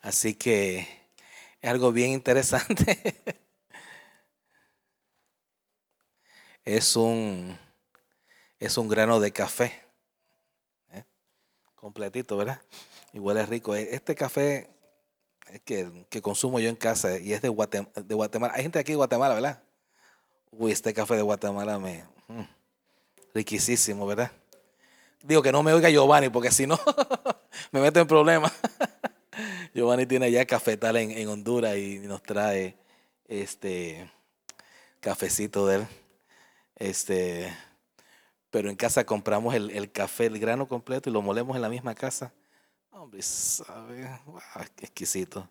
Así que es algo bien interesante. es un, es un grano de café. ¿eh? Completito, ¿verdad? Y huele rico. E, este café que, que consumo yo en casa y es de de Guatemala. Hay gente aquí de Guatemala, ¿verdad? Uy, este café de Guatemala me... Mm, riquísimo, ¿verdad? Digo que no me oiga Giovanni, porque si no, me meto en problemas. Giovanni tiene ya cafetal en, en Honduras y nos trae este cafecito de él. Este, pero en casa compramos el, el, café, el grano completo y lo molemos en la misma casa. Hombre, sabe, qué exquisito.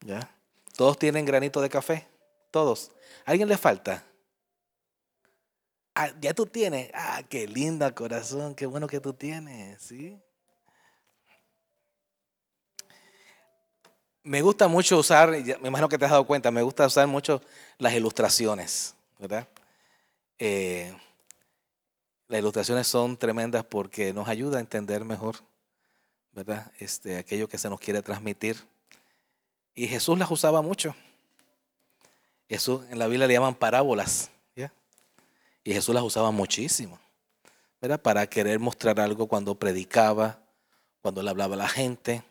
¿Ya? ¿Todos tienen granito de café? Todos. ¿A alguien le falta? Ah, ya tú tienes. Ah, qué linda corazón, qué bueno que tú tienes, ¿sí? Me gusta mucho usar, me imagino que te has dado cuenta, me gusta usar mucho las ilustraciones, ¿verdad? Eh, las ilustraciones son tremendas porque nos ayuda a entender mejor, ¿verdad? Este, aquello que se nos quiere transmitir. Y Jesús las usaba mucho. Jesús en la Biblia le llaman parábolas, ¿ya? Y Jesús las usaba muchísimo, ¿verdad? Para querer mostrar algo cuando predicaba, cuando le hablaba a la gente,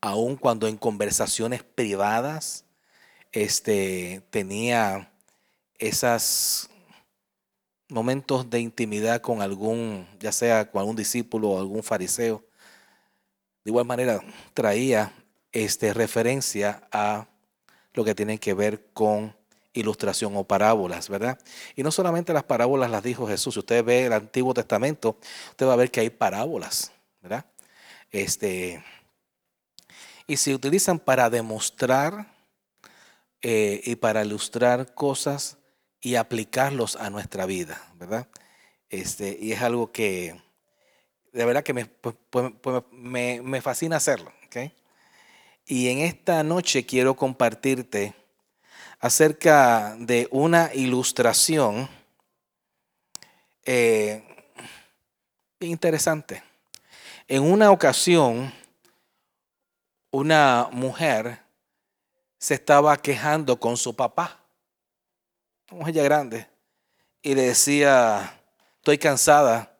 aun cuando en conversaciones privadas este, tenía esas momentos de intimidad con algún, ya sea con algún discípulo o algún fariseo, de igual manera traía este, referencia a lo que tiene que ver con ilustración o parábolas, ¿verdad? Y no solamente las parábolas las dijo Jesús, si usted ve el Antiguo Testamento, usted va a ver que hay parábolas, ¿verdad? Este, y se utilizan para demostrar eh, y para ilustrar cosas y aplicarlos a nuestra vida, ¿verdad? Este, y es algo que de verdad que me, pues, pues, pues, me, me fascina hacerlo. ¿okay? Y en esta noche quiero compartirte acerca de una ilustración eh, interesante. En una ocasión, una mujer se estaba quejando con su papá una mujer ya grande, y le decía, estoy cansada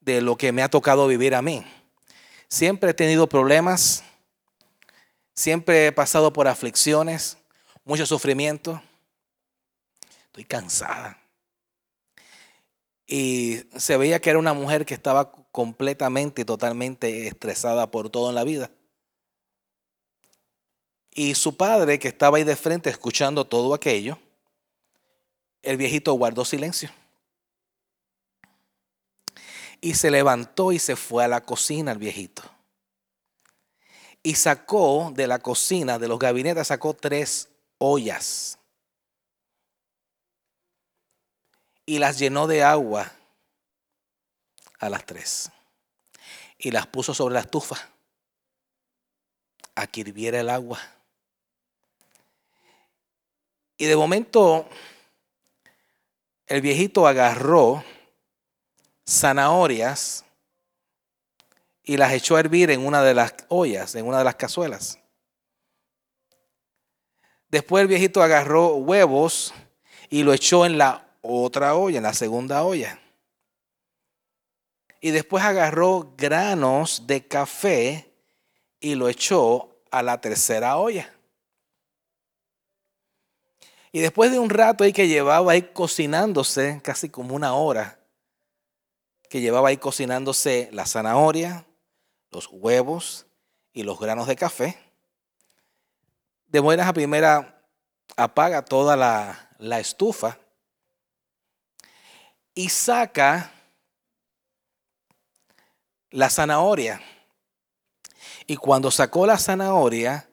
de lo que me ha tocado vivir a mí. Siempre he tenido problemas, siempre he pasado por aflicciones, mucho sufrimiento. Estoy cansada. Y se veía que era una mujer que estaba completamente y totalmente estresada por todo en la vida. Y su padre, que estaba ahí de frente escuchando todo aquello, el viejito guardó silencio. Y se levantó y se fue a la cocina el viejito. Y sacó de la cocina, de los gabinetes, sacó tres ollas. Y las llenó de agua a las tres. Y las puso sobre la estufa a que hirviera el agua. Y de momento el viejito agarró zanahorias y las echó a hervir en una de las ollas, en una de las cazuelas. Después el viejito agarró huevos y lo echó en la otra olla, en la segunda olla. Y después agarró granos de café y lo echó a la tercera olla. Y después de un rato ahí que llevaba ahí cocinándose, casi como una hora, que llevaba ahí cocinándose la zanahoria, los huevos y los granos de café, de buenas a primera apaga toda la, la estufa y saca la zanahoria. Y cuando sacó la zanahoria,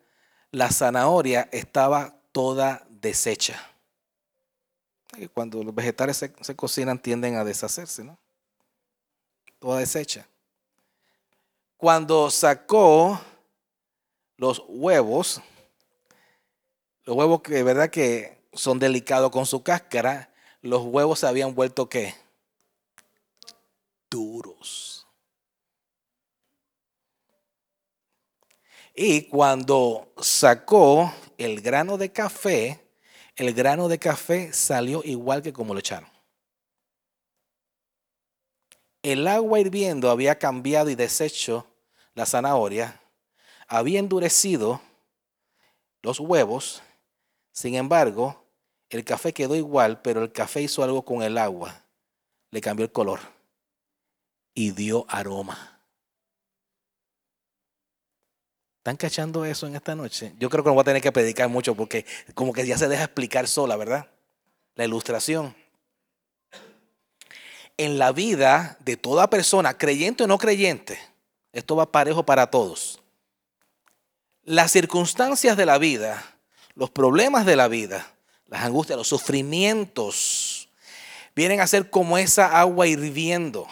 la zanahoria estaba toda desecha. Cuando los vegetales se, cocinan tienden a deshacerse, ¿no? Toda desecha. Cuando sacó los huevos, los huevos que de verdad que son delicados con su cáscara, los huevos se habían vuelto qué? Duros. Y cuando sacó el grano de café, el grano de café salió igual que como lo echaron. El agua hirviendo había cambiado y deshecho la zanahoria, había endurecido los huevos, sin embargo, el café quedó igual, pero el café hizo algo con el agua, le cambió el color y dio aroma. ¿Están cachando eso en esta noche? Yo creo que no voy a tener que predicar mucho porque como que ya se deja explicar sola, ¿verdad? La ilustración. En la vida de toda persona, creyente o no creyente, esto va parejo para todos. Las circunstancias de la vida, los problemas de la vida, las angustias, los sufrimientos, vienen a ser como esa agua hirviendo.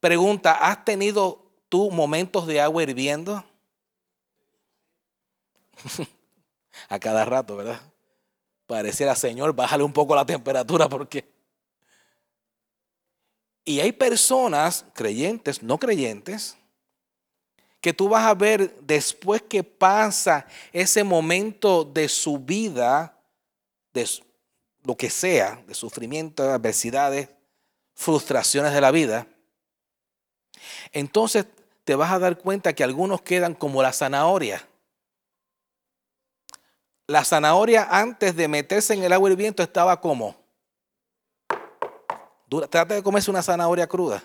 Pregunta, ¿has tenido tú momentos de agua hirviendo? a cada rato, ¿verdad? Pareciera, Señor, bájale un poco la temperatura porque... Y hay personas, creyentes, no creyentes, que tú vas a ver después que pasa ese momento de su vida, de lo que sea, de sufrimiento, adversidades, frustraciones de la vida, entonces te vas a dar cuenta que algunos quedan como la zanahoria. La zanahoria antes de meterse en el agua hirviendo estaba como. Trata de comerse una zanahoria cruda.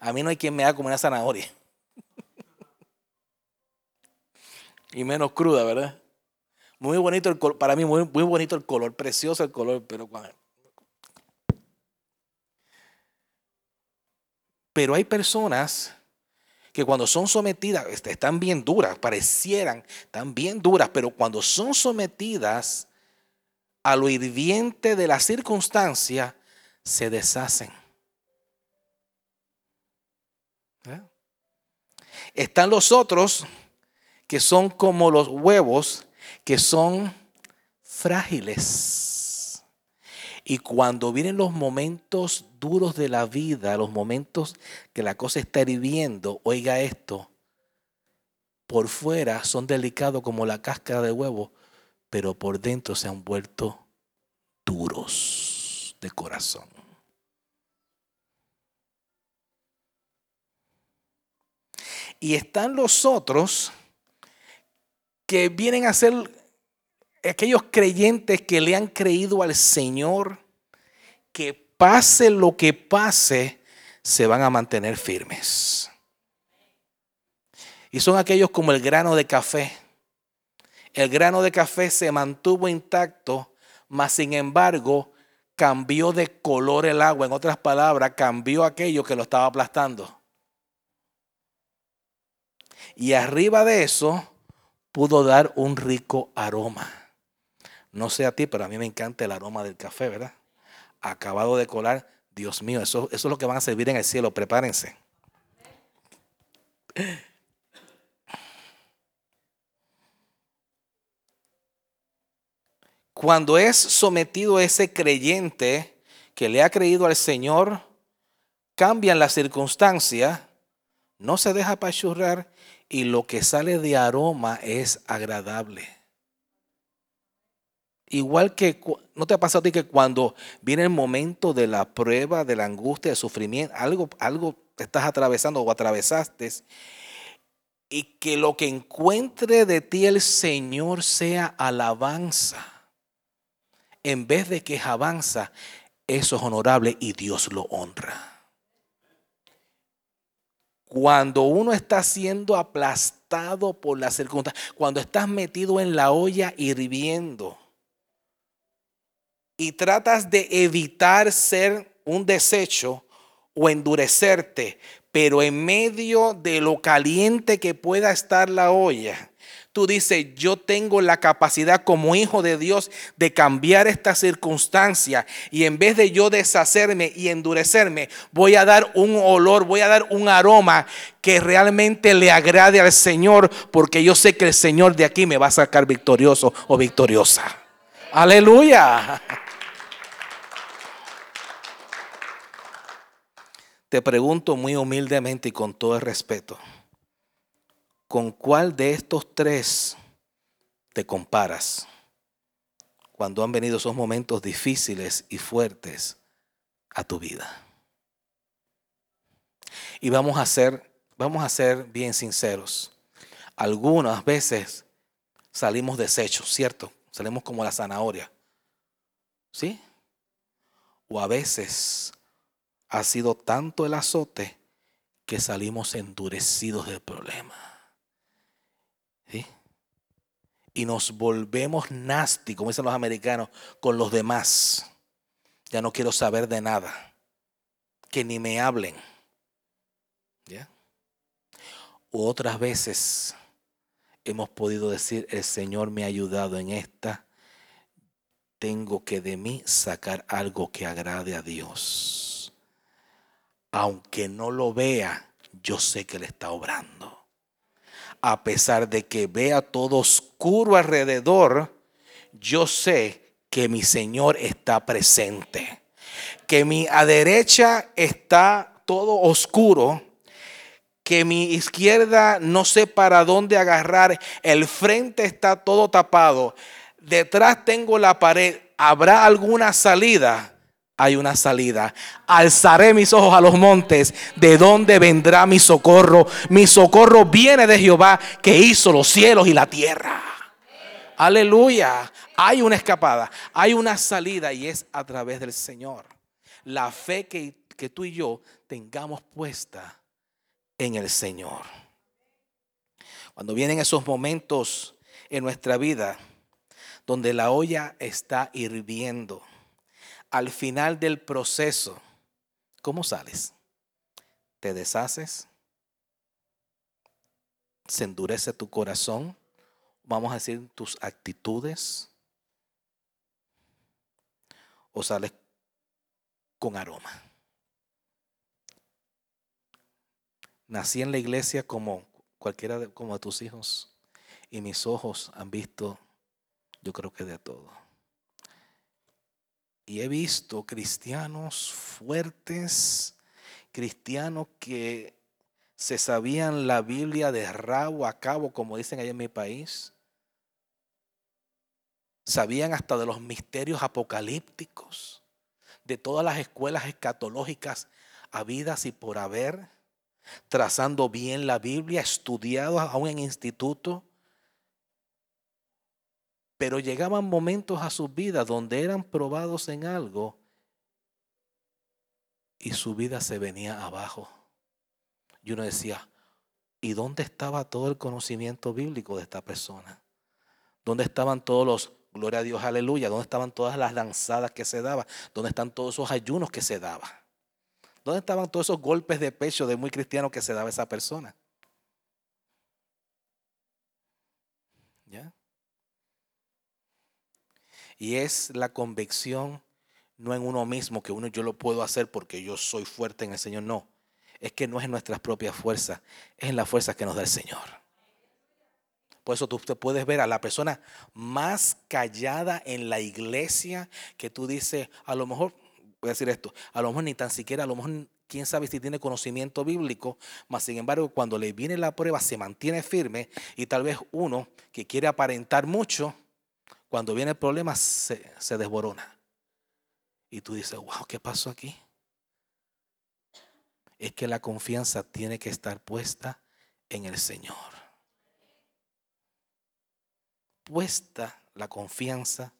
A mí no hay quien me haga como una zanahoria. y menos cruda, ¿verdad? Muy bonito el color, para mí muy, muy bonito el color, precioso el color, pero Pero hay personas que cuando son sometidas, este, están bien duras, parecieran, están bien duras, pero cuando son sometidas a lo hirviente de la circunstancia, se deshacen. ¿Eh? Están los otros que son como los huevos, que son frágiles. Y cuando vienen los momentos duros de la vida, los momentos que la cosa está hirviendo, oiga esto, por fuera son delicados como la cáscara de huevo, pero por dentro se han vuelto duros de corazón. Y están los otros que vienen a ser aquellos creyentes que le han creído al Señor, que pase lo que pase, se van a mantener firmes. Y son aquellos como el grano de café. El grano de café se mantuvo intacto, mas sin embargo cambió de color el agua. En otras palabras, cambió aquello que lo estaba aplastando. Y arriba de eso pudo dar un rico aroma. No sé a ti, pero a mí me encanta el aroma del café, ¿verdad? Acabado de colar, Dios mío, eso, es lo que van a servir en el cielo, prepárense. Cuando es sometido ese creyente que le ha creído al Señor, cambian las circunstancias, no se deja apachurrar y lo que sale de aroma es agradable. Igual que, ¿no te ha pasado a ti que cuando viene el momento de la prueba, de la angustia, del sufrimiento, algo, algo estás atravesando o atravesaste, y que lo que encuentre de ti el Señor sea alabanza, en vez de que avanza, eso es honorable y Dios lo honra. Cuando uno está siendo aplastado por las circunstancias, cuando estás metido en la olla hirviendo, y tratas de evitar ser un desecho o endurecerte, pero en medio de lo caliente que pueda estar la olla, tú dices, yo tengo la capacidad como hijo de Dios de cambiar esta circunstancia y en vez de yo deshacerme y endurecerme, voy a dar un olor, voy a dar un aroma que realmente le agrade al Señor, porque yo sé que el Señor de aquí me va a sacar victorioso o victoriosa. Aleluya. Te pregunto muy humildemente y con todo el respeto, ¿con cuál de estos tres te comparas? Cuando han venido esos momentos difíciles y fuertes a tu vida. Y vamos a ser, vamos a ser bien sinceros. Algunas veces salimos deshechos, ¿cierto? Salimos como la zanahoria. ¿Sí? O a veces ha sido tanto el azote que salimos endurecidos del problema. ¿Sí? Y nos volvemos nasty, como dicen los americanos, con los demás. Ya no quiero saber de nada. Que ni me hablen. ¿Ya? otras veces hemos podido decir, el Señor me ha ayudado en esta, tengo que de mí sacar algo que agrade a Dios. Aunque no lo vea, yo sé que le está obrando. A pesar de que vea todo oscuro alrededor, yo sé que mi Señor está presente. Que mi a derecha está todo oscuro que mi izquierda no sé para dónde agarrar, el frente está todo tapado, detrás tengo la pared, ¿habrá alguna salida? Hay una salida. Alzaré mis ojos a los montes, ¿de dónde vendrá mi socorro? Mi socorro viene de Jehová que hizo los cielos y la tierra. Aleluya. Hay una escapada, hay una salida y es a través del Señor. La fe que, que tú y yo tengamos puesta en el Señor. Cuando vienen esos momentos en nuestra vida donde la olla está hirviendo, al final del proceso, ¿cómo sales? ¿Te deshaces? ¿Se endurece tu corazón? Vamos a decir tus actitudes. ¿O sales con aroma? Nací en la iglesia como cualquiera de, como de tus hijos y mis ojos han visto, yo creo que de todo. Y he visto cristianos fuertes, cristianos que se sabían la Biblia de rabo a cabo, como dicen allá en mi país. Sabían hasta de los misterios apocalípticos, de todas las escuelas escatológicas habidas y por haber trazando bien la Biblia, estudiado aún en instituto. Pero llegaban momentos a sus vidas donde eran probados en algo y su vida se venía abajo. Y uno decía, ¿y dónde estaba todo el conocimiento bíblico de esta persona? ¿Dónde estaban todos los, gloria a Dios, aleluya? ¿Dónde estaban todas las lanzadas que se daban? ¿Dónde están todos esos ayunos que se daban? ¿Dónde estaban todos esos golpes de pecho de muy cristiano que se daba esa persona? ¿Ya? Y es la convicción no en uno mismo, que uno yo lo puedo hacer porque yo soy fuerte en el Señor, no. Es que no es en nuestras propias fuerzas, es en la fuerza que nos da el Señor. Por eso tú te puedes ver a la persona más callada en la iglesia que tú dices, a lo mejor voy a decir esto, a lo mejor ni tan siquiera, a lo mejor quién sabe si tiene conocimiento bíblico, mas sin embargo cuando le viene la prueba se mantiene firme y tal vez uno que quiere aparentar mucho, cuando viene el problema se, se desborona. Y tú dices, wow, ¿qué pasó aquí? Es que la confianza tiene que estar puesta en el Señor. Puesta la confianza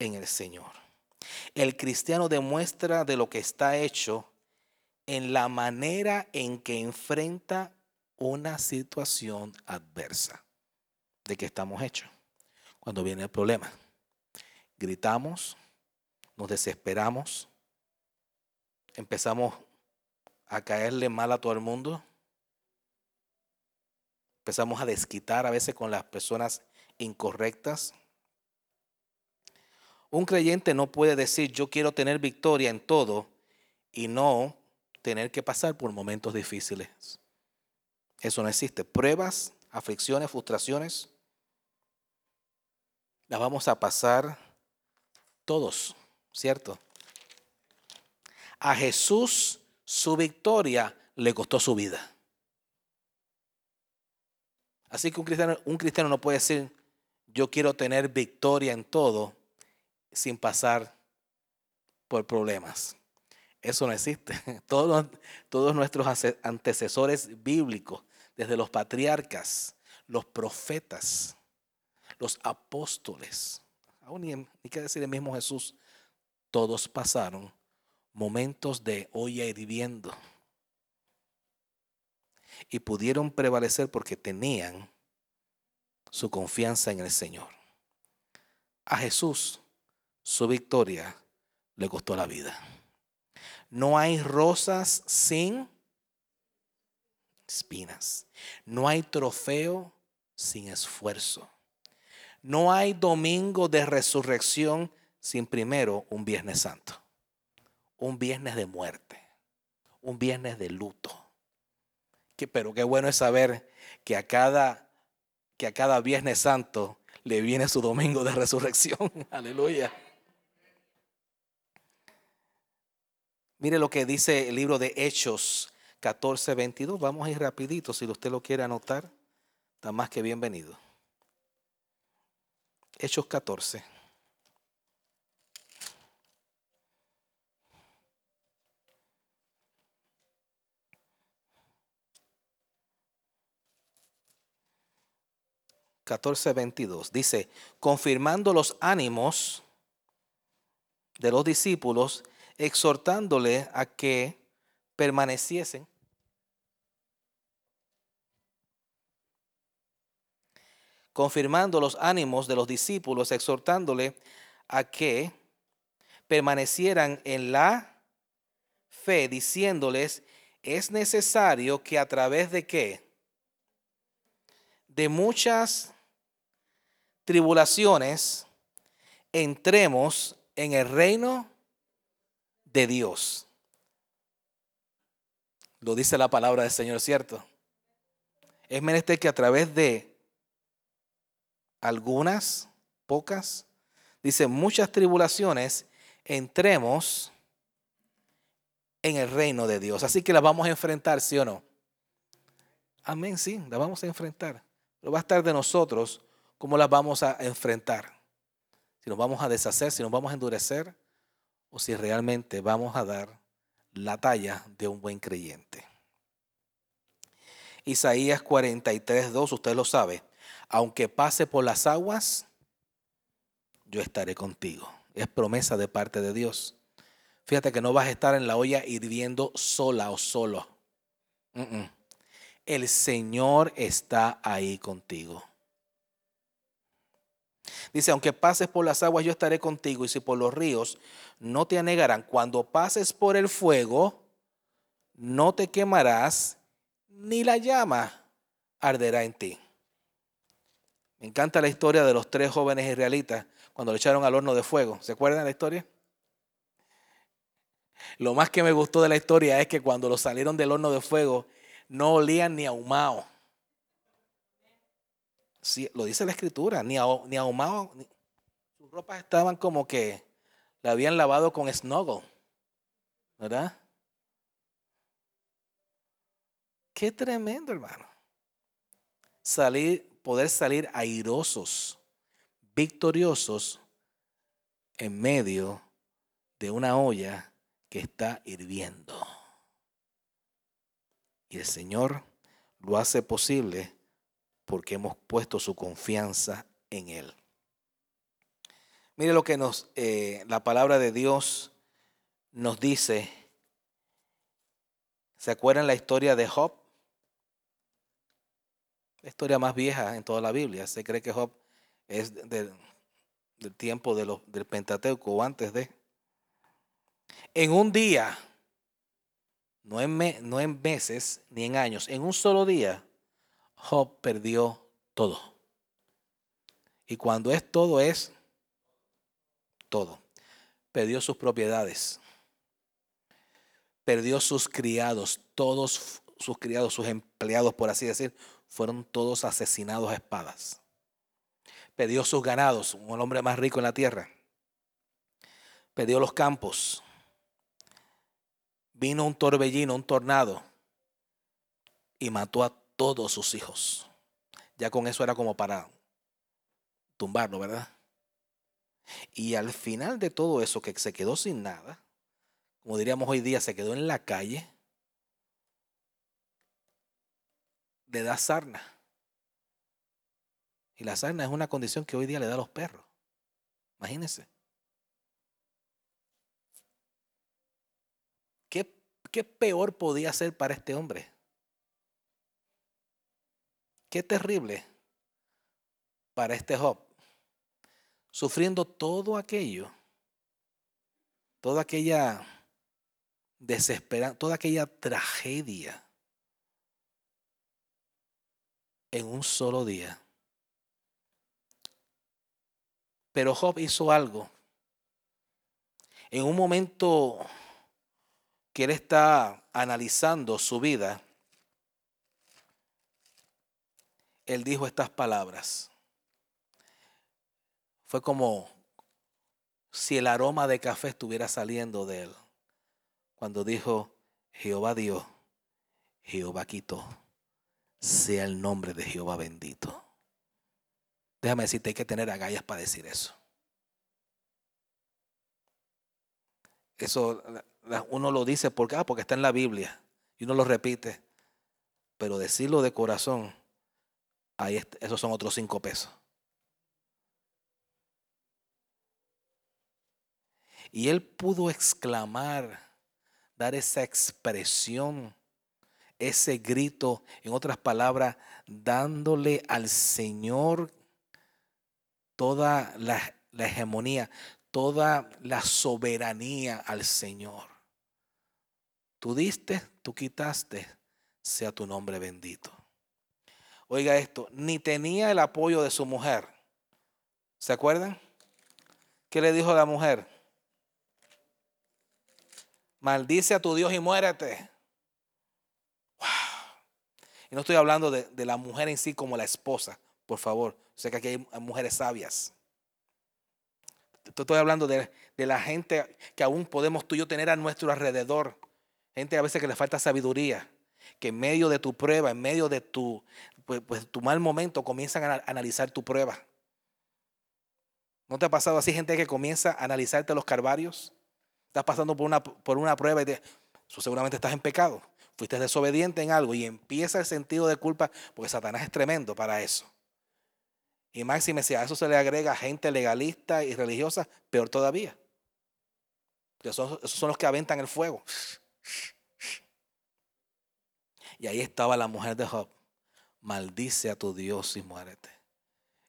en el Señor. El cristiano demuestra de lo que está hecho en la manera en que enfrenta una situación adversa. De que estamos hechos. Cuando viene el problema. Gritamos, nos desesperamos, empezamos a caerle mal a todo el mundo. Empezamos a desquitar a veces con las personas incorrectas. Un creyente no puede decir yo quiero tener victoria en todo y no tener que pasar por momentos difíciles. Eso no existe. Pruebas, aflicciones, frustraciones, las vamos a pasar todos, ¿cierto? A Jesús su victoria le costó su vida. Así que un cristiano, un cristiano no puede decir, yo quiero tener victoria en todo sin pasar por problemas. Eso no existe. Todos, todos nuestros antecesores bíblicos, desde los patriarcas, los profetas, los apóstoles, aún ni, ni que decir el mismo Jesús, todos pasaron momentos de olla hirviendo y pudieron prevalecer porque tenían su confianza en el Señor. A Jesús su victoria le costó la vida. No hay rosas sin espinas. No hay trofeo sin esfuerzo. No hay domingo de resurrección sin primero un Viernes Santo. Un viernes de muerte. Un viernes de luto pero qué bueno es saber que a cada, que a cada Viernes Santo le viene su domingo de resurrección. Aleluya. Mire lo que dice el libro de Hechos 14, 22. Vamos a ir rapidito, si usted lo quiere anotar, está más que bienvenido. Hechos 14. 14, 22. Dice, confirmando los ánimos de los discípulos, exhortándole a que permaneciesen. Confirmando los ánimos de los discípulos, exhortándole a que permanecieran en la fe, diciéndoles, es necesario que a través de qué? De muchas tribulaciones, entremos en el reino de Dios. Lo dice la palabra del Señor, ¿cierto? Es menester que a través de algunas, pocas, dice muchas tribulaciones, entremos en el reino de Dios. Así que las vamos a enfrentar, ¿sí o no? Amén, sí, las vamos a enfrentar. Pero va a estar de nosotros ¿Cómo las vamos a enfrentar? Si nos vamos a deshacer, si nos vamos a endurecer o si realmente vamos a dar la talla de un buen creyente. Isaías 43, 2, usted lo sabe. Aunque pase por las aguas, yo estaré contigo. Es promesa de parte de Dios. Fíjate que no vas a estar en la olla hirviendo sola o solo. El Señor está ahí contigo. Dice, aunque pases por las aguas, yo estaré contigo, y si por los ríos, no te anegarán. Cuando pases por el fuego, no te quemarás, ni la llama arderá en ti. Me encanta la historia de los tres jóvenes israelitas cuando le echaron al horno de fuego. ¿Se acuerdan la historia? Lo más que me gustó de la historia es que cuando los salieron del horno de fuego, no olían ni ahumado lo dice la escritura, ni, ni ahumado, sus ropas estaban como que la habían lavado con snuggle, ¿verdad? Qué tremendo, hermano. Salir, poder salir airosos, victoriosos en medio de una olla que está hirviendo. Y el Señor lo hace posible porque hemos puesto su confianza en Él. Mire lo que nos, eh, la palabra de Dios nos dice. ¿Se acuerdan la historia de Job? La historia más vieja en toda la Biblia. Se cree que Job es del tiempo de del Pentateuco o antes de. En un día, no en, no en meses ni en años, en un solo día, Job perdió todo. Y cuando es todo es todo. Perdió sus propiedades. Perdió sus criados. Todos sus criados, sus empleados, por así decir, fueron todos asesinados a espadas. Perdió sus ganados, un hombre más rico en la tierra. Perdió los campos. Vino un torbellino, un tornado, y mató a todos sus hijos. ya con eso era como para tumbarlo, ¿verdad? Y al final de todo eso, que se quedó sin nada, como diríamos hoy día, se quedó en la calle, le da sarna. Y la sarna es una condición que hoy día le da a los perros. Imagínense. ¿Qué, ¿Qué peor podía ser para este hombre? Qué terrible para este Job. Sufriendo todo aquello, toda aquella desesperanza, toda aquella tragedia en un solo día. Pero Job hizo algo. En un momento que él está analizando su vida, él dijo estas palabras. Fue como si el aroma de café estuviera saliendo de él. Cuando dijo, Jehová dio, Jehová quitó, sea el nombre de Jehová bendito. Déjame decirte, hay que tener agallas para decir eso. Eso uno lo dice porque, ah, porque está en la Biblia y uno lo repite. Pero decirlo de corazón Ahí esos son otros cinco pesos. Y él pudo exclamar, dar esa expresión, ese grito, en otras palabras, dándole al Señor toda la, la hegemonía, toda la soberanía al Señor. Tú diste, tú quitaste, sea tu nombre bendito. Oiga esto, ni tenía el apoyo de su mujer. ¿Se acuerdan? ¿Qué le dijo la mujer? Maldice a tu Dios y muérete. Y no estoy hablando de, de, la mujer en sí como la esposa, por favor. Sé que aquí hay mujeres sabias. Estoy hablando de, de la gente que aún podemos tú y yo tener a nuestro alrededor. Gente a veces que le falta sabiduría que en medio de tu prueba, en medio de tu, pues, pues, tu mal momento, comienzan a analizar tu prueba. ¿No te ha pasado así gente que comienza a analizarte los carvarios? Estás pasando por una, por una prueba y te, seguramente estás en pecado. Fuiste desobediente en algo y empieza el sentido de culpa porque Satanás es tremendo para eso. Y máxime si a eso se le agrega gente legalista y religiosa, peor todavía. Esos, esos son los que aventan el fuego. Y ahí estaba la mujer de Job. Maldice a tu Dios y muérete.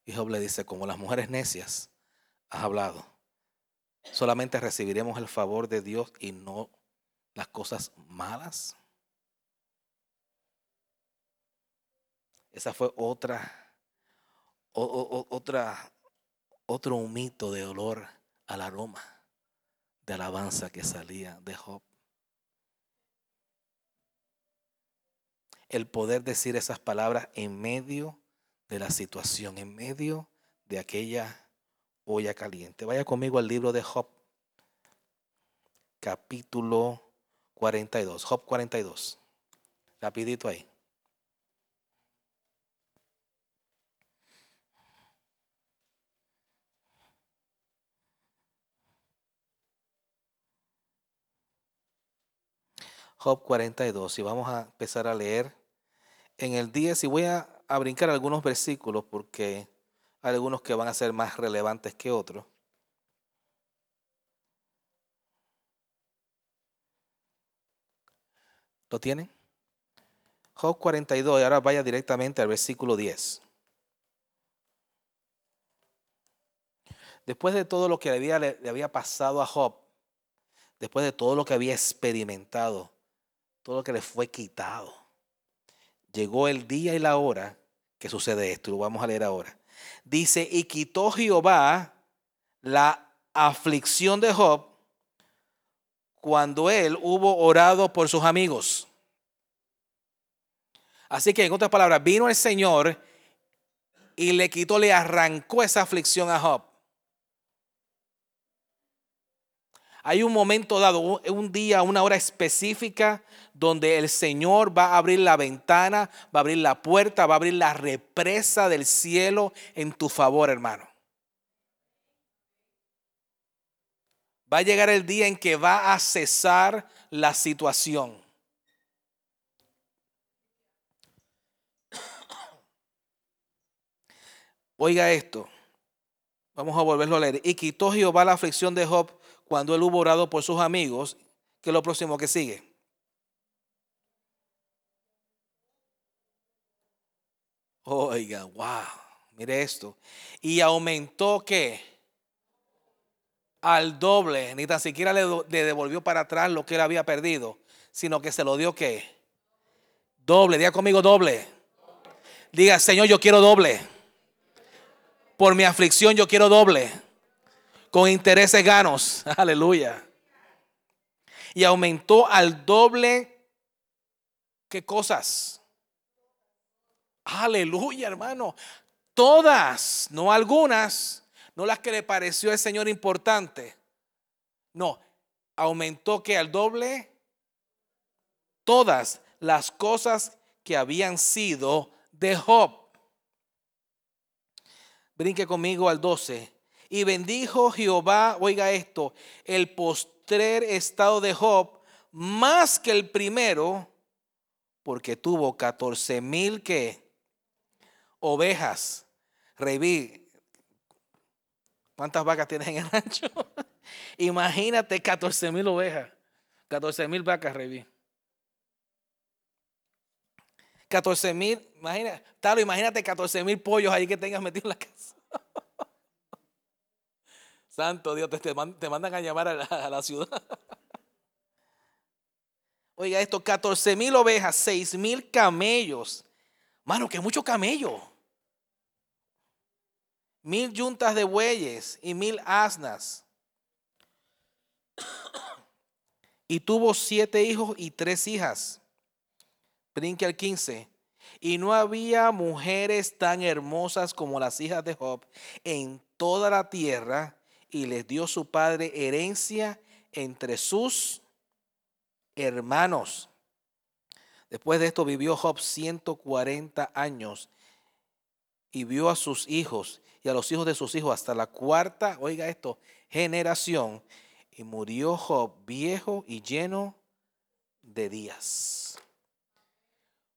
Y Job le dice, como las mujeres necias has hablado, solamente recibiremos el favor de Dios y no las cosas malas. Esa fue otra, otra, otro humito de olor al aroma de alabanza que salía de Job. El poder decir esas palabras en medio de la situación, en medio de aquella olla caliente. Vaya conmigo al libro de Job, capítulo 42. Job 42. Rapidito ahí. Job 42 y vamos a empezar a leer en el 10 y voy a, brincar algunos versículos porque hay algunos que van a ser más relevantes que otros. ¿Lo tienen? Job 42 y ahora vaya directamente al versículo 10. Después de todo lo que había, le había pasado a Job, después de todo lo que había experimentado, todo lo que le fue quitado. Llegó el día y la hora que sucede esto, lo vamos a leer ahora. Dice, y quitó Jehová la aflicción de Job cuando él hubo orado por sus amigos. Así que en otras palabras, vino el Señor y le quitó, le arrancó esa aflicción a Job. Hay un momento dado, un día, una hora específica donde el Señor va a abrir la ventana, va a abrir la puerta, va a abrir la represa del cielo en tu favor, hermano. Va a llegar el día en que va a cesar la situación. Oiga esto. Vamos a volverlo a leer. Y quitó Jehová la aflicción de Job cuando él hubo orado por sus amigos, que es lo próximo que sigue. Oiga, wow, mire esto. Y aumentó que al doble, ni tan siquiera le, devolvió para atrás lo que él había perdido, sino que se lo dio que doble, diga conmigo doble. Diga, Señor, yo quiero doble. Por mi aflicción yo quiero doble con intereses ganos. Aleluya. Y aumentó al doble. ¿Qué cosas? Aleluya, hermano. Todas, no algunas, no las que le pareció el Señor importante. No, aumentó que al doble todas las cosas que habían sido de Job. Brinque conmigo al 12. Y bendijo Jehová, oiga esto, el postrer estado de Job más que el primero, porque tuvo 14 mil que ovejas. Reví, ¿cuántas vacas tienes en el rancho? Imagínate 14 mil ovejas, 14 mil vacas, Reví. 14 mil, imagínate, imagínate 14 mil pollos ahí que tengas metido en la casa. Santo Dios, te, mandan a llamar a la, ciudad. Oiga, esto, 14 mil ovejas, 6 mil camellos. Mano, que mucho camello. Mil yuntas de bueyes y mil asnas. Y tuvo siete hijos y tres hijas. Brinque al 15. Y no había mujeres tan hermosas como las hijas de Job en toda la tierra y les dio su padre herencia entre sus hermanos. Después de esto vivió Job 140 años y vio a sus hijos y a los hijos de sus hijos hasta la cuarta, oiga esto, generación. Y murió Job viejo y lleno de días.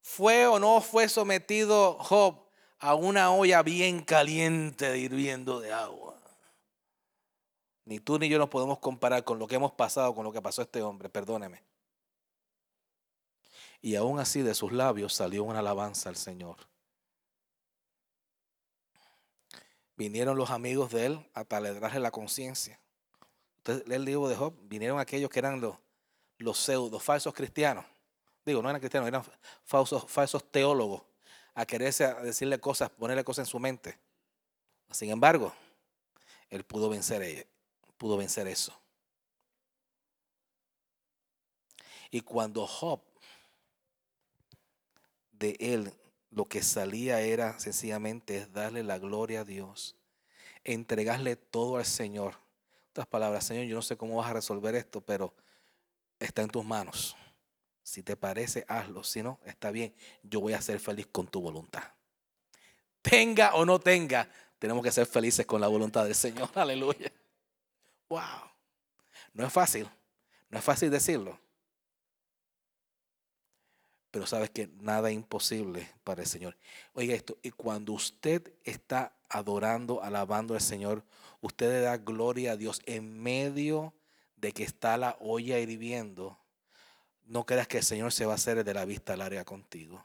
¿Fue o no fue sometido Job a una olla bien caliente hirviendo de agua? Ni tú ni yo nos podemos comparar con lo que hemos pasado, con lo que pasó este hombre, perdóneme. Y aún así de sus labios salió una alabanza al Señor. Vinieron los amigos de él a taledrarle la conciencia. Usted lee el libro de Job, vinieron aquellos que eran los, los falsos cristianos. Digo, no eran cristianos, eran falsos, falsos teólogos a quererse a decirle cosas, ponerle cosas en su mente. Sin embargo, él pudo vencer a ellos pudo vencer eso. Y cuando Job, de él, lo que salía era sencillamente darle la gloria a Dios, entregarle todo al Señor. Otras palabras, Señor, yo no sé cómo vas a resolver esto, pero está en tus manos. Si te parece, hazlo. Si no, está bien. Yo voy a ser feliz con tu voluntad. Tenga o no tenga, tenemos que ser felices con la voluntad del Señor. Aleluya. Wow. No es fácil. No es fácil decirlo. Pero sabes que nada es imposible para el Señor. Oiga esto, y cuando usted está adorando, alabando al Señor, usted le da gloria a Dios en medio de que está la olla hirviendo. No creas que el Señor se va a hacer de la vista larga contigo.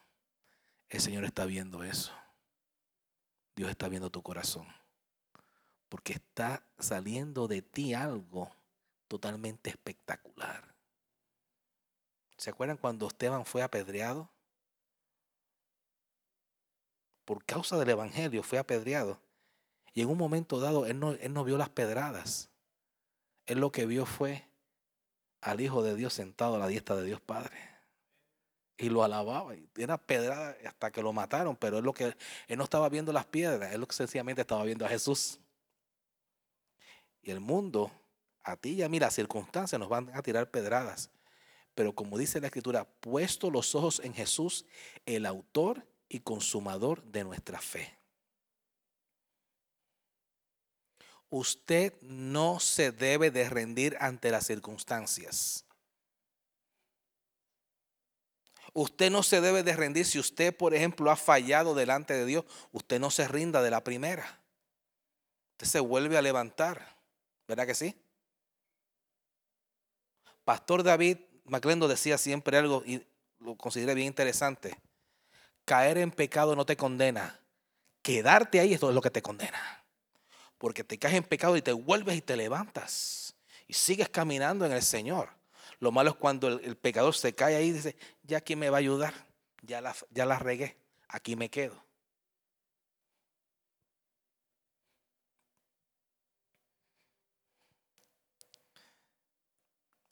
El Señor está viendo eso. Dios está viendo tu corazón porque está saliendo de ti algo totalmente espectacular. ¿Se acuerdan cuando Esteban fue apedreado? Por causa del Evangelio fue apedreado. Y en un momento dado él no, él no vio las pedradas. Él lo que vio fue al Hijo de Dios sentado a la diestra de Dios Padre. Y lo alababa. Y era pedrada hasta que lo mataron. Pero él, lo que, él no estaba viendo las piedras. Él sencillamente estaba viendo a Jesús. Y el mundo A ti y a mí las circunstancias nos van a tirar pedradas. Pero como dice la escritura, puesto los ojos en Jesús, el autor y consumador de nuestra fe. Usted no se debe de rendir ante las circunstancias. Usted no se debe de rendir si usted, por ejemplo, ha fallado delante de Dios. Usted no se rinda de la primera. Usted se vuelve a levantar. ¿Verdad que sí? Pastor David McClendon decía siempre algo y lo consideré bien interesante. Caer en pecado no te condena. Quedarte ahí es lo que te condena. Porque te caes en pecado y te vuelves y te levantas. Y sigues caminando en el Señor. Lo malo es cuando el, pecador se cae ahí y dice, ya quién me va a ayudar. Ya ya la regué. Aquí me quedo.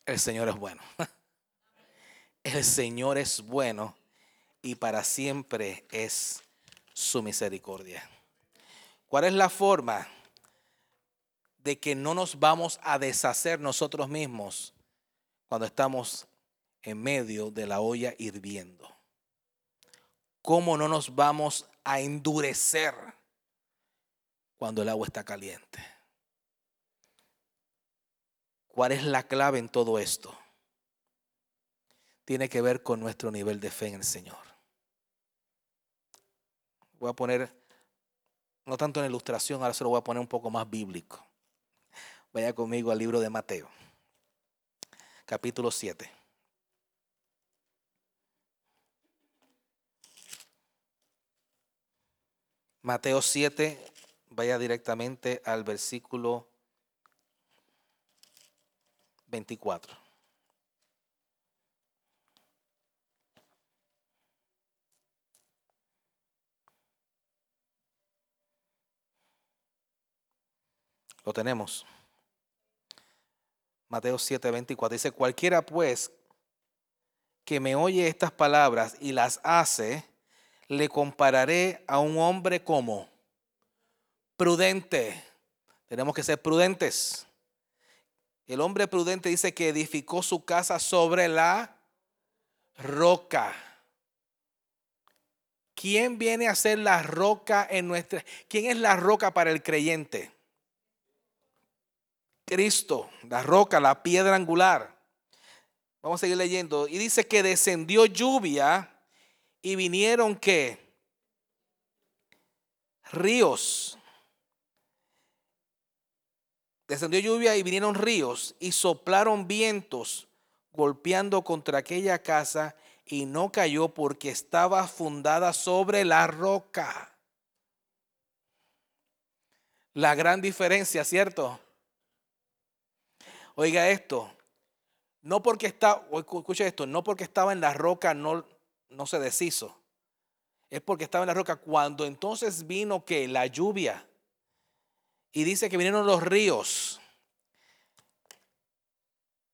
El Señor es bueno. El Señor es bueno y para siempre es su misericordia. ¿Cuál es la forma de que no nos vamos a deshacer nosotros mismos cuando estamos en medio de la olla hirviendo? ¿Cómo no nos vamos a endurecer cuando el agua está caliente? ¿Cuál es la clave en todo esto? Tiene que ver con nuestro nivel de fe en el Señor. Voy a poner, no tanto en ilustración, ahora se lo voy a poner un poco más bíblico. Vaya conmigo al libro de Mateo, capítulo 7. Mateo 7, vaya directamente al versículo 24. Lo tenemos. Mateo 7, 24. Dice, cualquiera pues que me oye estas palabras y las hace, le compararé a un hombre como prudente. Tenemos que ser prudentes. El hombre prudente dice que edificó su casa sobre la roca. ¿Quién viene a ser la roca en nuestra... ¿Quién es la roca para el creyente? Cristo, la roca, la piedra angular. Vamos a seguir leyendo. Y dice que descendió lluvia y vinieron que ríos Descendió lluvia y vinieron ríos y soplaron vientos golpeando contra aquella casa y no cayó porque estaba fundada sobre la roca. La gran diferencia, ¿cierto? Oiga esto, no porque está, escucha esto, no porque estaba en la roca no, no se deshizo. Es porque estaba en la roca cuando entonces vino que la lluvia y dice que vinieron los ríos.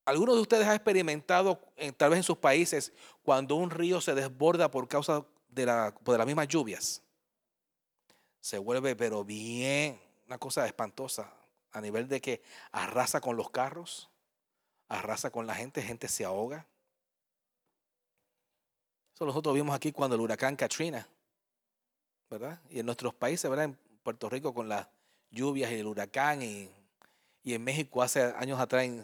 Algunos de ustedes han experimentado, eh, tal vez en sus países, cuando un río se desborda por causa de, la, de las mismas lluvias. Se vuelve, pero bien, una cosa espantosa, a nivel de que arrasa con los carros, arrasa con la gente, gente se ahoga. Eso nosotros vimos aquí cuando el huracán Katrina, ¿verdad? Y en nuestros países, ¿verdad? En Puerto Rico con la lluvias y el huracán y, en México hace años atrás en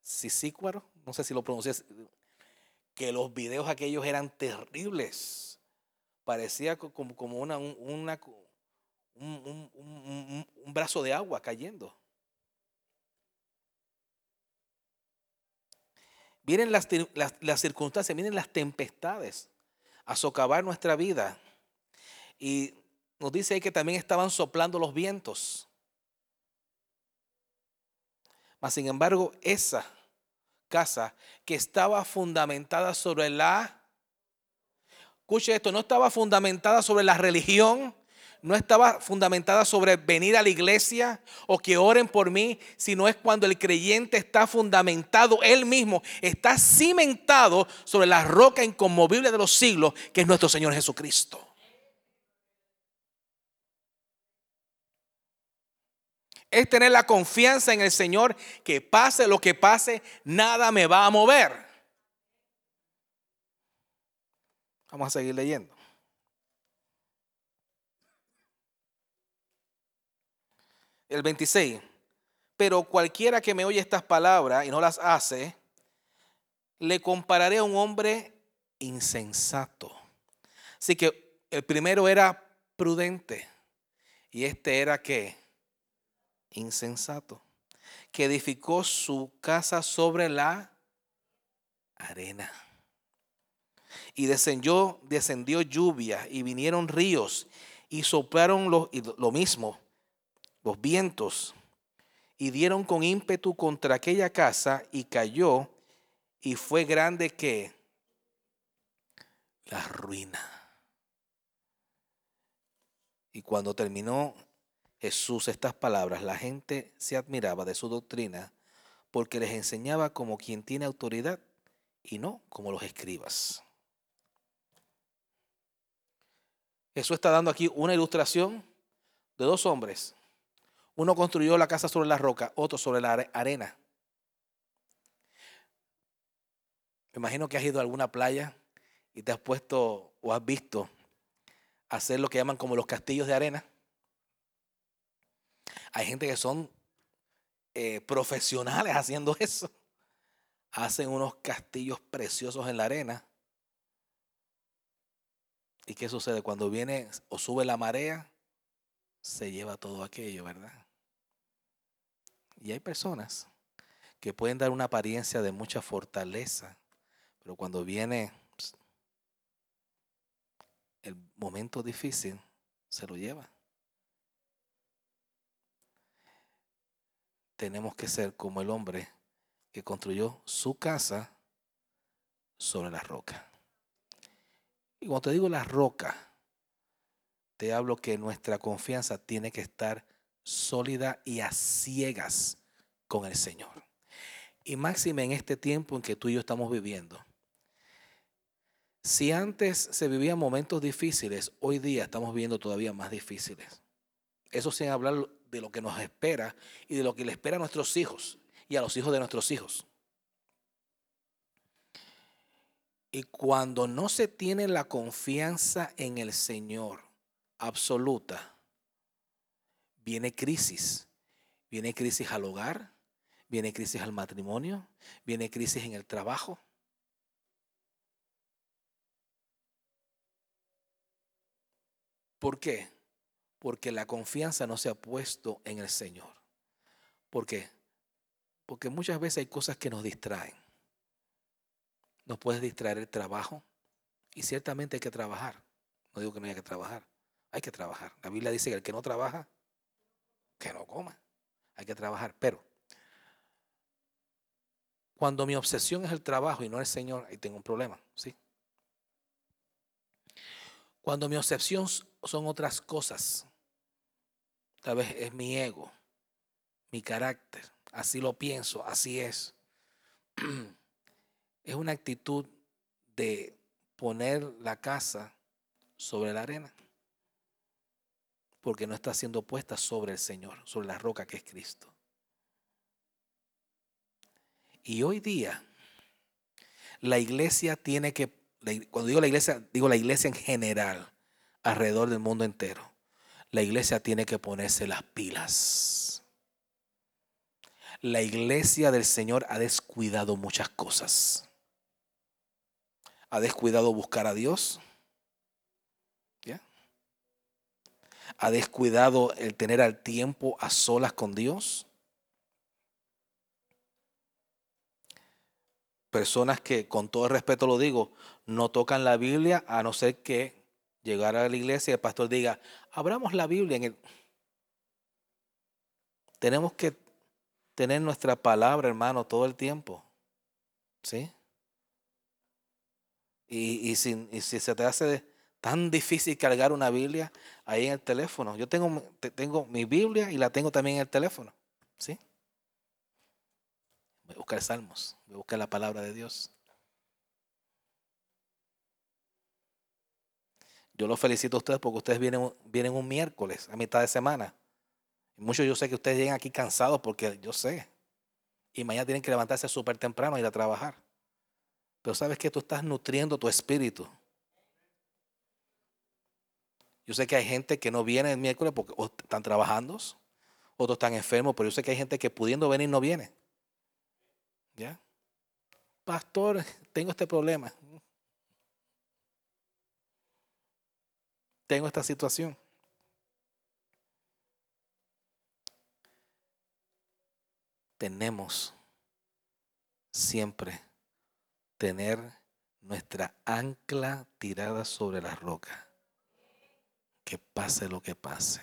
Sisícuaro, no sé si lo pronuncié, que los videos aquellos eran terribles. Parecía como, como una, una un, un, brazo de agua cayendo. Vienen las, las, las, circunstancias, vienen las tempestades a socavar nuestra vida. Y nos dice ahí que también estaban soplando los vientos. Mas sin embargo, esa casa que estaba fundamentada sobre la... Escuche esto, no estaba fundamentada sobre la religión, no estaba fundamentada sobre venir a la iglesia o que oren por mí, sino es cuando el creyente está fundamentado él mismo, está cimentado sobre la roca inconmovible de los siglos, que es nuestro Señor Jesucristo. Es tener la confianza en el Señor que pase lo que pase, nada me va a mover. Vamos a seguir leyendo. El 26. Pero cualquiera que me oye estas palabras y no las hace, le compararé a un hombre insensato. Así que el primero era prudente y este era que insensato, que edificó su casa sobre la arena. Y descendió, descendió lluvia y vinieron ríos y soplaron lo, lo mismo, los vientos, y dieron con ímpetu contra aquella casa y cayó y fue grande que la ruina. Y cuando terminó Jesús estas palabras, la gente se admiraba de su doctrina porque les enseñaba como quien tiene autoridad y no como los escribas. Jesús está dando aquí una ilustración de dos hombres. Uno construyó la casa sobre la roca, otro sobre la arena. Me imagino que has ido a alguna playa y te has puesto o has visto hacer lo que llaman como los castillos de arena. Hay gente que son eh, profesionales haciendo eso. Hacen unos castillos preciosos en la arena. ¿Y qué sucede? Cuando viene o sube la marea, se lleva todo aquello, ¿verdad? Y hay personas que pueden dar una apariencia de mucha fortaleza, pero cuando viene el momento difícil, se lo lleva. Tenemos que ser como el hombre que construyó su casa sobre la roca. Y cuando te digo la roca, te hablo que nuestra confianza tiene que estar sólida y a ciegas con el Señor. Y máxime en este tiempo en que tú y yo estamos viviendo, si antes se vivían momentos difíciles, hoy día estamos viviendo todavía más difíciles. Eso sin hablar de lo que nos espera y de lo que le espera a nuestros hijos y a los hijos de nuestros hijos. Y cuando no se tiene la confianza en el Señor absoluta, viene crisis. Viene crisis al hogar, viene crisis al matrimonio, viene crisis en el trabajo. ¿Por qué? Porque la confianza no se ha puesto en el Señor. ¿Por qué? Porque muchas veces hay cosas que nos distraen. Nos puede distraer el trabajo y ciertamente hay que trabajar. No digo que no haya que trabajar, hay que trabajar. La Biblia dice que el que no trabaja, que no coma. Hay que trabajar. Pero cuando mi obsesión es el trabajo y no el Señor, ahí tengo un problema. ¿sí? Cuando mi obsesión son otras cosas. Tal vez es mi ego, mi carácter. Así lo pienso, así es. Es una actitud de poner la casa sobre la arena. Porque no está siendo puesta sobre el Señor, sobre la roca que es Cristo. Y hoy día, la iglesia tiene que, cuando digo la iglesia, digo la iglesia en general, alrededor del mundo entero. La iglesia tiene que ponerse las pilas. La iglesia del Señor ha descuidado muchas cosas. Ha descuidado buscar a Dios. Ha descuidado el tener al tiempo a solas con Dios. Personas que, con todo el respeto lo digo, no tocan la Biblia a no ser que llegar a la iglesia y el pastor diga, abramos la Biblia en el... Tenemos que tener nuestra palabra, hermano, todo el tiempo. ¿Sí? Y, si, se te hace tan difícil cargar una Biblia ahí en el teléfono. Yo tengo, tengo mi Biblia y la tengo también en el teléfono. ¿Sí? Voy a buscar salmos, voy a buscar la palabra de Dios. Yo los felicito a ustedes porque ustedes vienen, vienen un miércoles, a mitad de semana. Muchos yo sé que ustedes llegan aquí cansados porque yo sé. Y mañana tienen que levantarse súper temprano e ir a trabajar. Pero sabes que tú estás nutriendo tu espíritu. Yo sé que hay gente que no viene el miércoles porque están trabajando, otros están enfermos, pero yo sé que hay gente que pudiendo venir no viene. ¿Ya? Pastor, tengo este problema. Tengo esta situación. Tenemos siempre tener nuestra ancla tirada sobre la roca. Que pase lo que pase.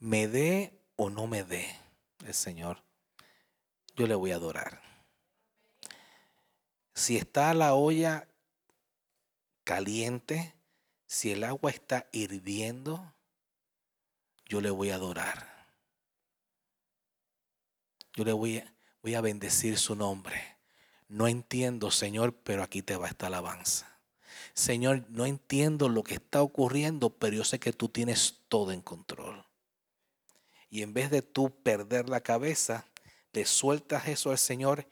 Me dé o no me dé el Señor, yo le voy a adorar. Si está la olla caliente, si el agua está hirviendo, yo le voy a adorar. Yo le voy a, bendecir su nombre. No entiendo, Señor, pero aquí te va esta alabanza. Señor, no entiendo lo que está ocurriendo, pero yo sé que tú tienes todo en control. Y en vez de tú perder la cabeza, le sueltas eso al Señor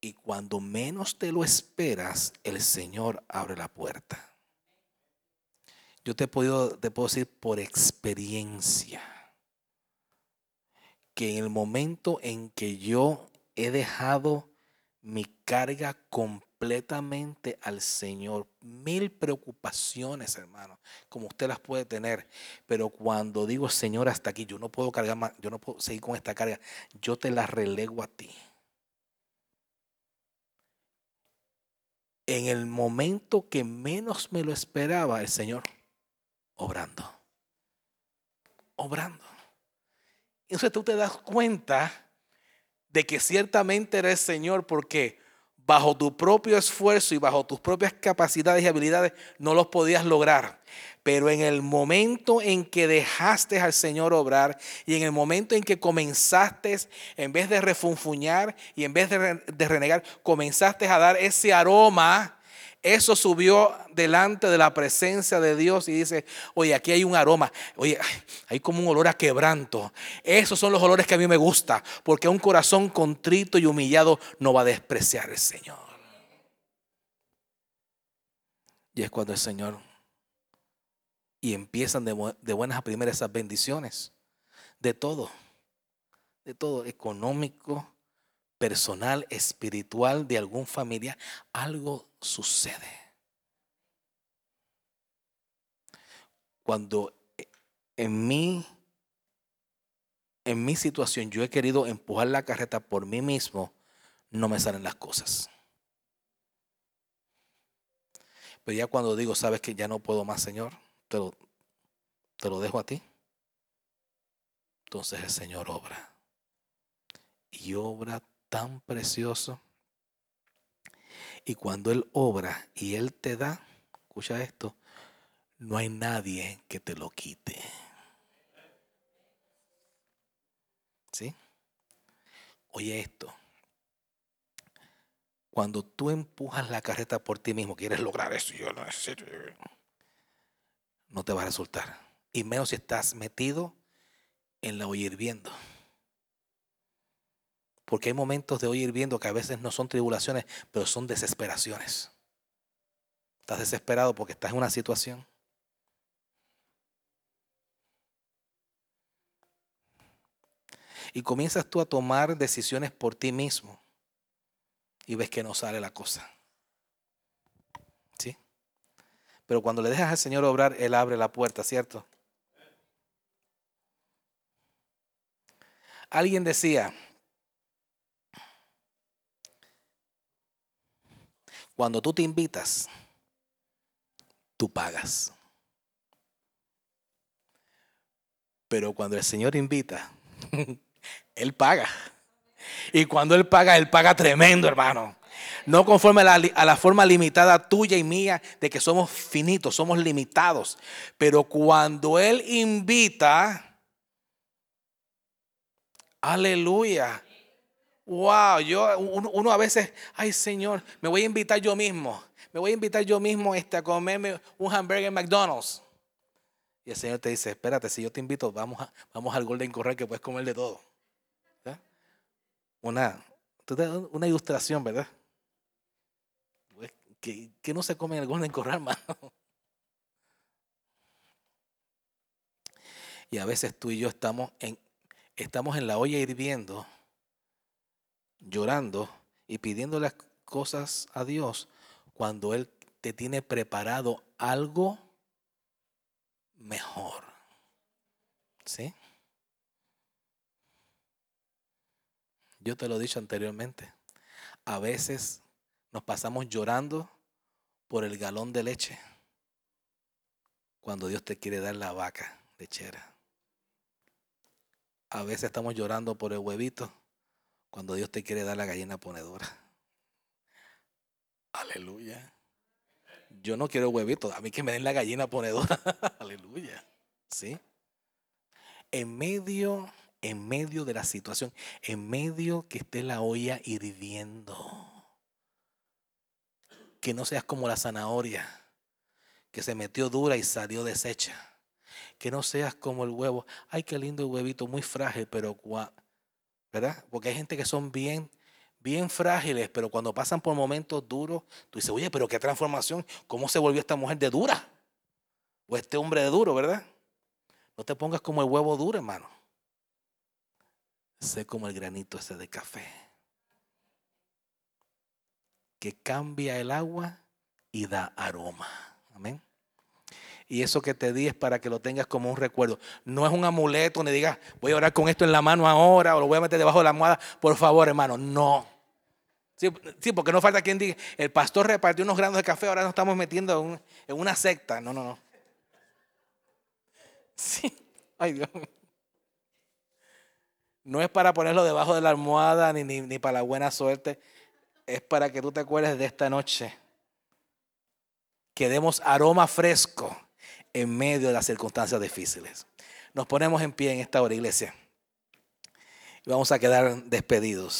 y cuando menos te lo esperas, el Señor abre la puerta. Yo te, puedo, te puedo decir por experiencia que en el momento en que yo he dejado mi carga completamente al Señor, mil preocupaciones, hermano, como usted las puede tener, pero cuando digo, Señor, hasta aquí, yo no puedo cargar más, yo no puedo seguir con esta carga, yo te la relego a ti. En el momento que menos me lo esperaba, el Señor, obrando, obrando. Entonces tú te das cuenta de que ciertamente eres Señor porque bajo tu propio esfuerzo y bajo tus propias capacidades y habilidades no los podías lograr. Pero en el momento en que dejaste al Señor obrar y en el momento en que comenzaste, en vez de refunfuñar y en vez de, renegar, comenzaste a dar ese aroma eso subió delante de la presencia de Dios y dice, oye, aquí hay un aroma, oye, hay como un olor a quebranto. Esos son los olores que a mí me gusta, porque un corazón contrito y humillado no va a despreciar el Señor. Y es cuando el Señor, y empiezan de, buenas a primeras esas bendiciones, de todo, de todo, económico, personal, espiritual de algún familia, algo sucede. Cuando en mi, en mi situación yo he querido empujar la carreta por mí mismo, no me salen las cosas. Pero ya cuando digo, sabes que ya no puedo más, Señor, te lo, te lo dejo a ti. Entonces el Señor obra. Y obra tan precioso. Y cuando Él obra y Él te da, escucha esto, no hay nadie que te lo quite. ¿Sí? Oye esto. Cuando tú empujas la carreta por ti mismo, quieres lograr eso, yo no no te va a resultar. Y menos si estás metido en la oír viendo. Porque hay momentos de oír viendo que a veces no son tribulaciones, pero son desesperaciones. Estás desesperado porque estás en una situación. Y comienzas tú a tomar decisiones por ti mismo. Y ves que no sale la cosa. ¿Sí? Pero cuando le dejas al Señor obrar, Él abre la puerta, ¿cierto? Alguien decía, Cuando tú te invitas, tú pagas. Pero cuando el Señor invita, Él paga. Y cuando Él paga, Él paga tremendo, hermano. No conforme a la, forma limitada tuya y mía de que somos finitos, somos limitados. Pero cuando Él invita, aleluya, Wow, yo, uno, a veces, ay Señor, me voy a invitar yo mismo. Me voy a invitar yo mismo este, a comerme un hamburger en McDonald's. Y el Señor te dice, espérate, si yo te invito, vamos, a, vamos al Golden Corral que puedes comer de todo. Una, una ilustración, ¿verdad? Que, que, no se come en el Golden Corral, hermano. Y a veces tú y yo estamos en, estamos en la olla hirviendo, llorando y pidiendo las cosas a Dios cuando Él te tiene preparado algo mejor. ¿Sí? Yo te lo he dicho anteriormente. A veces nos pasamos llorando por el galón de leche cuando Dios te quiere dar la vaca lechera. A veces estamos llorando por el huevito cuando Dios te quiere dar la gallina ponedora. Aleluya. Yo no quiero huevito, a mí que me den la gallina ponedora. Aleluya. ¿Sí? En medio, en medio de la situación, en medio que esté la olla hirviendo. Que no seas como la zanahoria, que se metió dura y salió deshecha. Que no seas como el huevo. Ay, qué lindo el huevito, muy frágil, pero ¿verdad? Porque hay gente que son bien bien frágiles, pero cuando pasan por momentos duros, tú dices, oye, pero qué transformación, ¿cómo se volvió esta mujer de dura? O este hombre de duro, ¿verdad? No te pongas como el huevo duro, hermano. Sé como el granito ese de café. Que cambia el agua y da aroma. Amén. Y eso que te di es para que lo tengas como un recuerdo. No es un amuleto, ni digas, voy a orar con esto en la mano ahora o lo voy a meter debajo de la almohada. Por favor, hermano, no. Sí, porque no falta quien diga, el pastor repartió unos granos de café, ahora nos estamos metiendo en, en una secta. No, no, no. Sí, ay Dios. No es para ponerlo debajo de la almohada ni, ni, ni para la buena suerte. Es para que tú te acuerdes de esta noche. Que demos aroma fresco en medio de las circunstancias difíciles. Nos ponemos en pie en esta hora, iglesia. Y vamos a quedar despedidos.